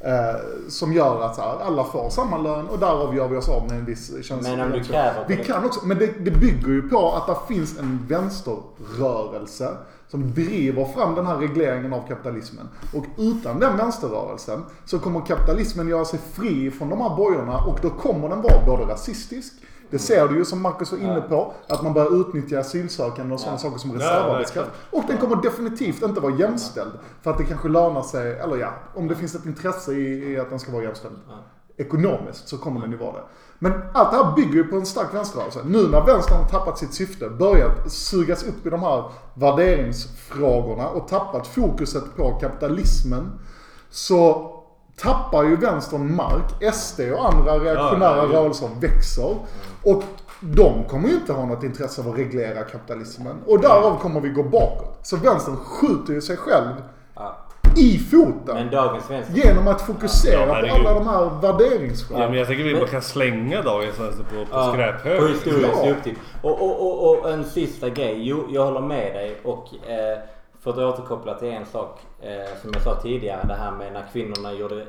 Eh, som gör att så här, alla får samma lön och därav gör vi oss av med en viss könsjämställdhet. Men om du kräver Vi kan också, men det, det bygger ju på att det finns en vänsterrörelse som driver fram den här regleringen av kapitalismen. Och utan den vänsterrörelsen så kommer kapitalismen göra sig fri från de här bojorna och då kommer den vara både rasistisk, det ser du ju som Marcus var inne på, att man börjar utnyttja asylsökande och sådana saker som reservarbetskraft. och den kommer definitivt inte vara jämställd. För att det kanske lönar sig, eller ja, om det finns ett intresse i, i att den ska vara jämställd ekonomiskt så kommer den ju vara det. Men allt det här bygger ju på en stark vänsterrörelse. Nu när vänstern har tappat sitt syfte, börjat sugas upp i de här värderingsfrågorna och tappat fokuset på kapitalismen, så tappar ju vänstern mark. SD och andra reaktionära Ja, ja, ja. rörelser växer. Och de kommer ju inte ha något intresse av att reglera kapitalismen. Och därav kommer vi gå bakåt. Så vänstern skjuter ju sig själv Ja. i foten. Men dagens vänster... Genom att fokusera Ja, på alla de här värderingsfrågorna. Ja, men jag tänker vi bara kan slänga dagens vänster på, på Ja, skräphög. På historisk Ja. Och, och, och, och en sista grej. Jo, jag håller med dig. Och eh, för att återkoppla till en sak eh, som jag sa tidigare. Det här med när kvinnorna gjorde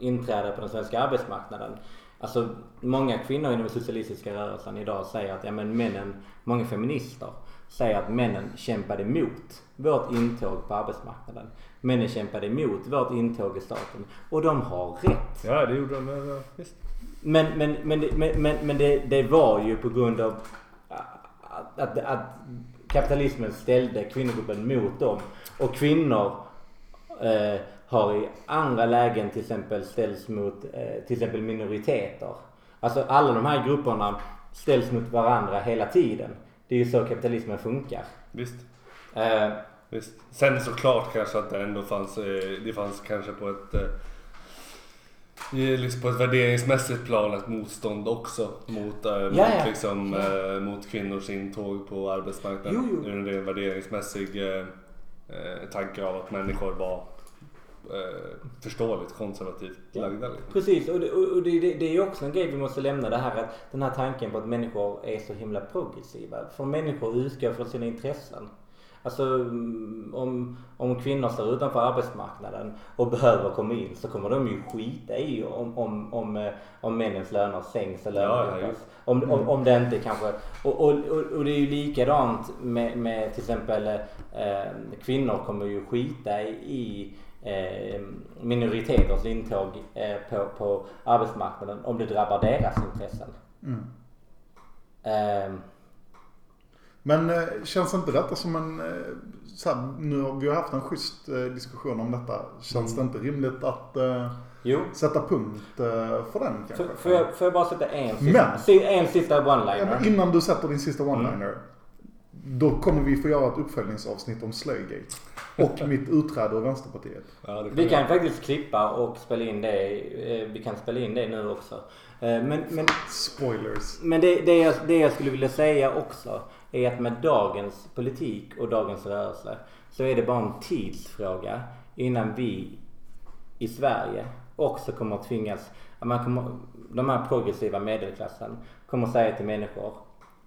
inträde på den svenska arbetsmarknaden. Alltså många kvinnor inom den socialistiska rörelsen idag säger att ja, men männen, många feminister säger att männen kämpade emot vårt intåg på arbetsmarknaden. Männen kämpade emot vårt intåg i staten. Och de har rätt. Ja, det gjorde de. men, Ja, visst. Men, men, men, men, men, men det, det var ju på grund av att, att, att kapitalismen ställde kvinnogruppen mot dem. Och kvinnor eh, har i andra lägen till exempel ställts mot eh, till exempel minoriteter. Alltså alla de här grupperna ställs mot varandra hela tiden. Det är ju så kapitalismen funkar. visst. Eh, Visst. Sen såklart kanske att det ändå fanns, eh, det fanns kanske på ett eh, liksom på ett värderingsmässigt plan ett motstånd också mot, eh, mot, ja. Liksom, eh, mot kvinnors intåg på arbetsmarknaden. Jo, jo. Ur en ren värderingsmässig eh, tanke av att människor var förståeligt konservativt lagda. liksom. Precis, och, det, och det, det, det är ju också en grej vi måste lämna det här att den här tanken på att människor är så himla progressiva. För människor utgår från sina intressen. Alltså mm, om, om kvinnor står utanför arbetsmarknaden och behöver komma in så kommer de ju skita i om, om, om, eh, om männens löner sänks eller Ja, ja. Om, om, om det inte kanske... Och, och, och, det är ju likadant med, med till exempel eh, kvinnor kommer ju skita i, i eh, minoriteters intåg eh, på, på arbetsmarknaden om det drabbar deras intressen. Mm. Men eh, känns inte detta som en... Eh, så här, nu har vi haft en schysst eh, diskussion om detta. Känns det inte rimligt att jo. sätta punkt för den kanske? Får, får, jag, får jag bara sätta en sista, Men- en sista Ja, one-liner? men innan du sätter din sista one-liner. Då kommer vi få göra ett uppföljningsavsnitt om Slöjgate. Och mitt utträde ur Vänsterpartiet. Ja, kan Vi jag- kan faktiskt klippa och spela in det. Vi kan spela in det nu också. Men, men, Spoilers. men det, det, jag, det jag skulle vilja säga också är att med dagens politik och dagens rörelse så är det bara en tidsfråga innan vi i Sverige också kommer att tvingas, att man kommer, de här progressiva medelklassen kommer att säga till människor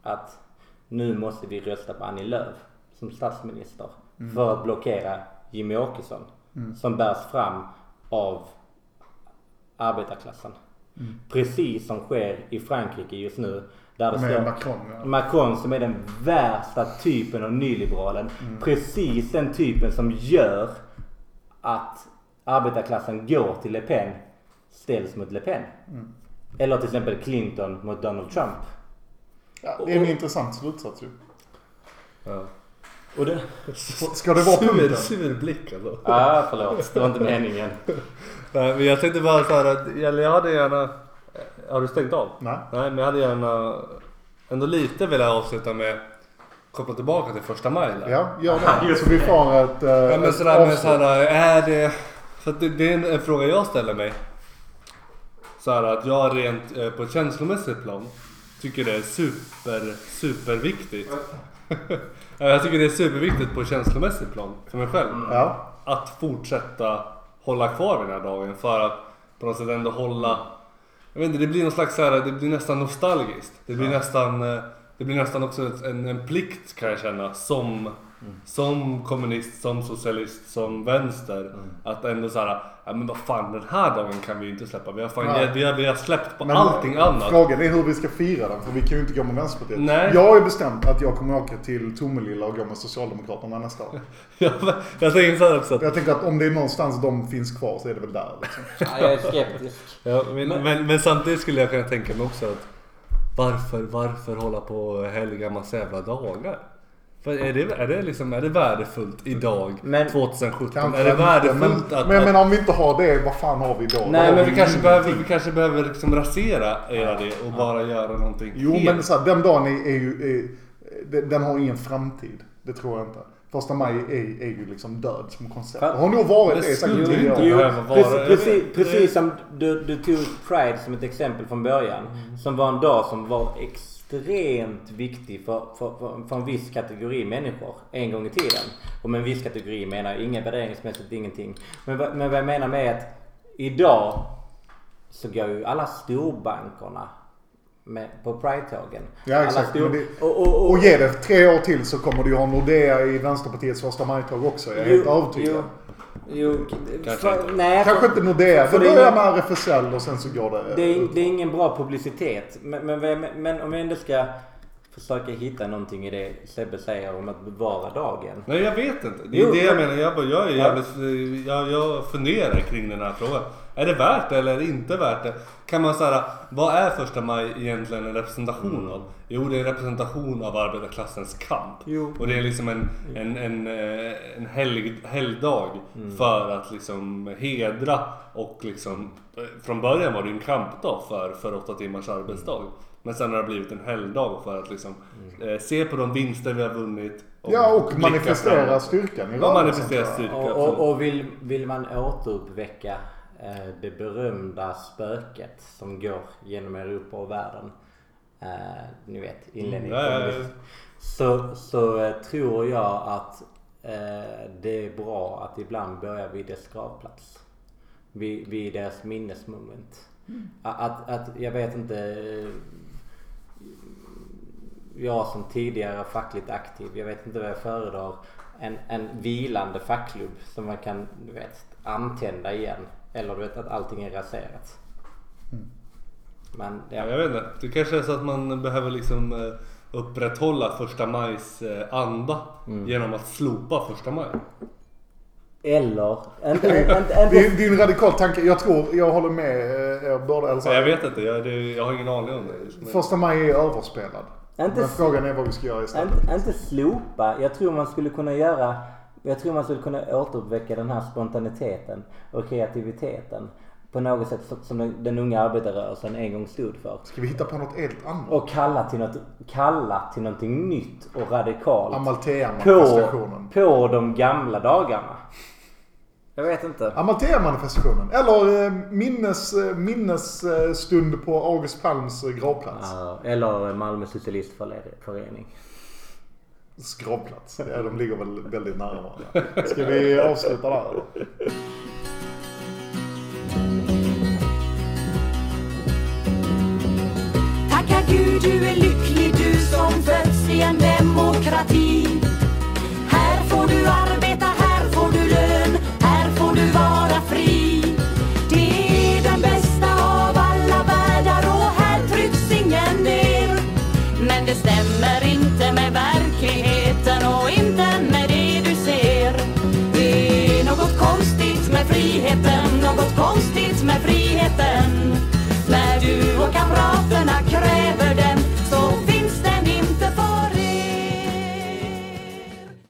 att nu måste vi rösta på Annie Lööf som statsminister för att blockera Jimmy Åkesson som bärs fram av arbetarklassen. Precis som sker i Frankrike just nu. Där det Med står Macron. Ja. Macron som är den värsta typen av nyliberalen. Precis den typen som gör att arbetarklassen går till Le Pen ställs mot Le Pen. Eller till exempel Clinton mot Donald Trump. Ja, det är en intressant slutsats ju. Ja. Och det... Ska det vara Sur, sur blick alltså. Ah, förlåt. Det var inte meningen. Nej, men jag tänkte bara så här att eller jag hade gärna... Har du stängt av? Nej. Nej, men jag hade gärna ändå lite velat avsluta med koppla tillbaka till första maj där. Ja, gör det. Så vi får ett, eh, Ja, men ett sådär avslut. såhär, är det... För det, det är en, en fråga jag ställer mig. Så här att jag rent eh, på ett känslomässigt plan tycker det är super, super viktigt Ja, Jag tycker det är superviktigt på känslomässigt plan för mig själv. Ja. Att fortsätta hålla kvar vid den här dagen för att på något sätt ändå hålla Jag vet inte, det blir någon slags så här, det blir nästan nostalgiskt. Det blir nästan eh, Det blir nästan också en, en plikt kan jag känna som Som kommunist, som socialist, som vänster. Att ändå såhär, ja men vad fan den här dagen kan vi inte släppa. Vi har, fan, Nej. vi, har, vi har släppt på Men allting annat. Frågan är hur vi ska fira den, för vi kan ju inte gå med Vänsterpartiet. Nej. Jag har ju bestämt att jag kommer åka till Tomelilla och gå med Socialdemokraterna nästa år. jag, jag tänker såhär också. att- Jag tänker att om det är någonstans de finns kvar så är det väl där. Liksom. Ja, jag är skeptisk. Ja, men, men, men, samtidigt skulle jag kunna tänka mig också att varför, varför hålla på och helga massa jävla dagar? För är det, är det, liksom, är det värdefullt idag, Men- 2017? Kanske är det värdefullt men, att... men menar om vi inte har det, vad fan har vi då? Nej, men vi vi kanske, behöver, vi kanske behöver liksom rasera era det och bara göra någonting Jo helt. men så här, den dagen är, är ju, är, den- har ingen framtid. Det tror jag inte. Första maj är, är ju liksom död som koncept. Det har nog varit Det säkert tio inte år. Jo, precis, precis, precis som du, du tog Pride som ett exempel från början. Som var en dag som var extremt viktig för, för, för, för en viss kategori människor en gång i tiden. Och med en viss kategori menar jag inga värderingsmässigt ingenting. Men, men vad jag menar med att idag så går ju alla storbankerna med, på Pride-tågen. Ja, exakt. Stor, det- och, och, och, Och ge det tre år till så kommer du ju ha Nordea i Vänsterpartiets första majtåg också. Jag är helt övertygad. Jo, Kanske för, inte. nej, Kanske för- inte Nordea. är börjar ingen- med RFSL och sen så går det... Det är, det är ingen bra publicitet. Men, men, men, men om vi ändå ska försöka hitta någonting i det Sebbe säger om att bevara dagen. Nej jag vet inte. Det är Jo, det jag men- menar. Jag, bara, jag är jävligt, jag, jag funderar kring den här frågan. Är det värt det eller är det inte värt det? Kan man säga, vad är första maj egentligen en representation av? Jo det är en representation av arbetarklassens kamp. Jo. Och det är liksom en, en, en, eh, en helg, helgdag för att liksom hedra och liksom eh, Från början var det en kampdag för, för åtta timmars arbetsdag. Men sen har det blivit en helgdag för att liksom eh, se på de vinster vi har vunnit. Ja, och manifestera styrkan i Ja, manifestera tror jag. styrka. Och, och, och vill, vill man återuppväcka eh, det berömda spöket som går genom Europa och världen. Eh, ni vet inledningen. Mm, ja. Så, så eh, tror jag att eh, det är bra att ibland börja vid dess gravplats. Vid, vid deras minnesmoment. Att, att, jag vet inte. Jag som tidigare fackligt aktiv, jag vet inte vad jag föredrar. En, en vilande fackklubb som man kan du vet, antända igen. Eller du vet att allting är raserat. Men Ja, ja. jag vet inte. Det kanske är så att man behöver liksom eh, upprätthålla första majs eh, anda genom att slopa första maj. Eller, inte, inte, Det är, det är en radikal tanke. Jag tror, jag håller med eh, er båda. Eller så Så här, jag vet inte, jag, det, jag har ingen aning om det. Första maj är överspelad. Inte Men frågan är vad vi ska göra istället. Inte, inte slopa. Jag tror man skulle kunna göra jag tror man skulle kunna återuppväcka den här spontaniteten och kreativiteten på något sätt som- den, den unga arbetarrörelsen en gång stod för. Ska vi hitta på något helt annat? Och kalla till, något, kalla till någonting nytt och radikalt på, Amalthea-manifestationen. på de gamla dagarna. Jag vet inte. Amalthea-manifestationen. Eller eh, minnes, eh, minnesstund på August Palms eh, gravplats. Ja, eller Malmö socialistförening. Gravplats. Ja, de ligger väl väldigt nära varandra. Ska vi avsluta där? Tacka Gud du är lycklig du som fötts i en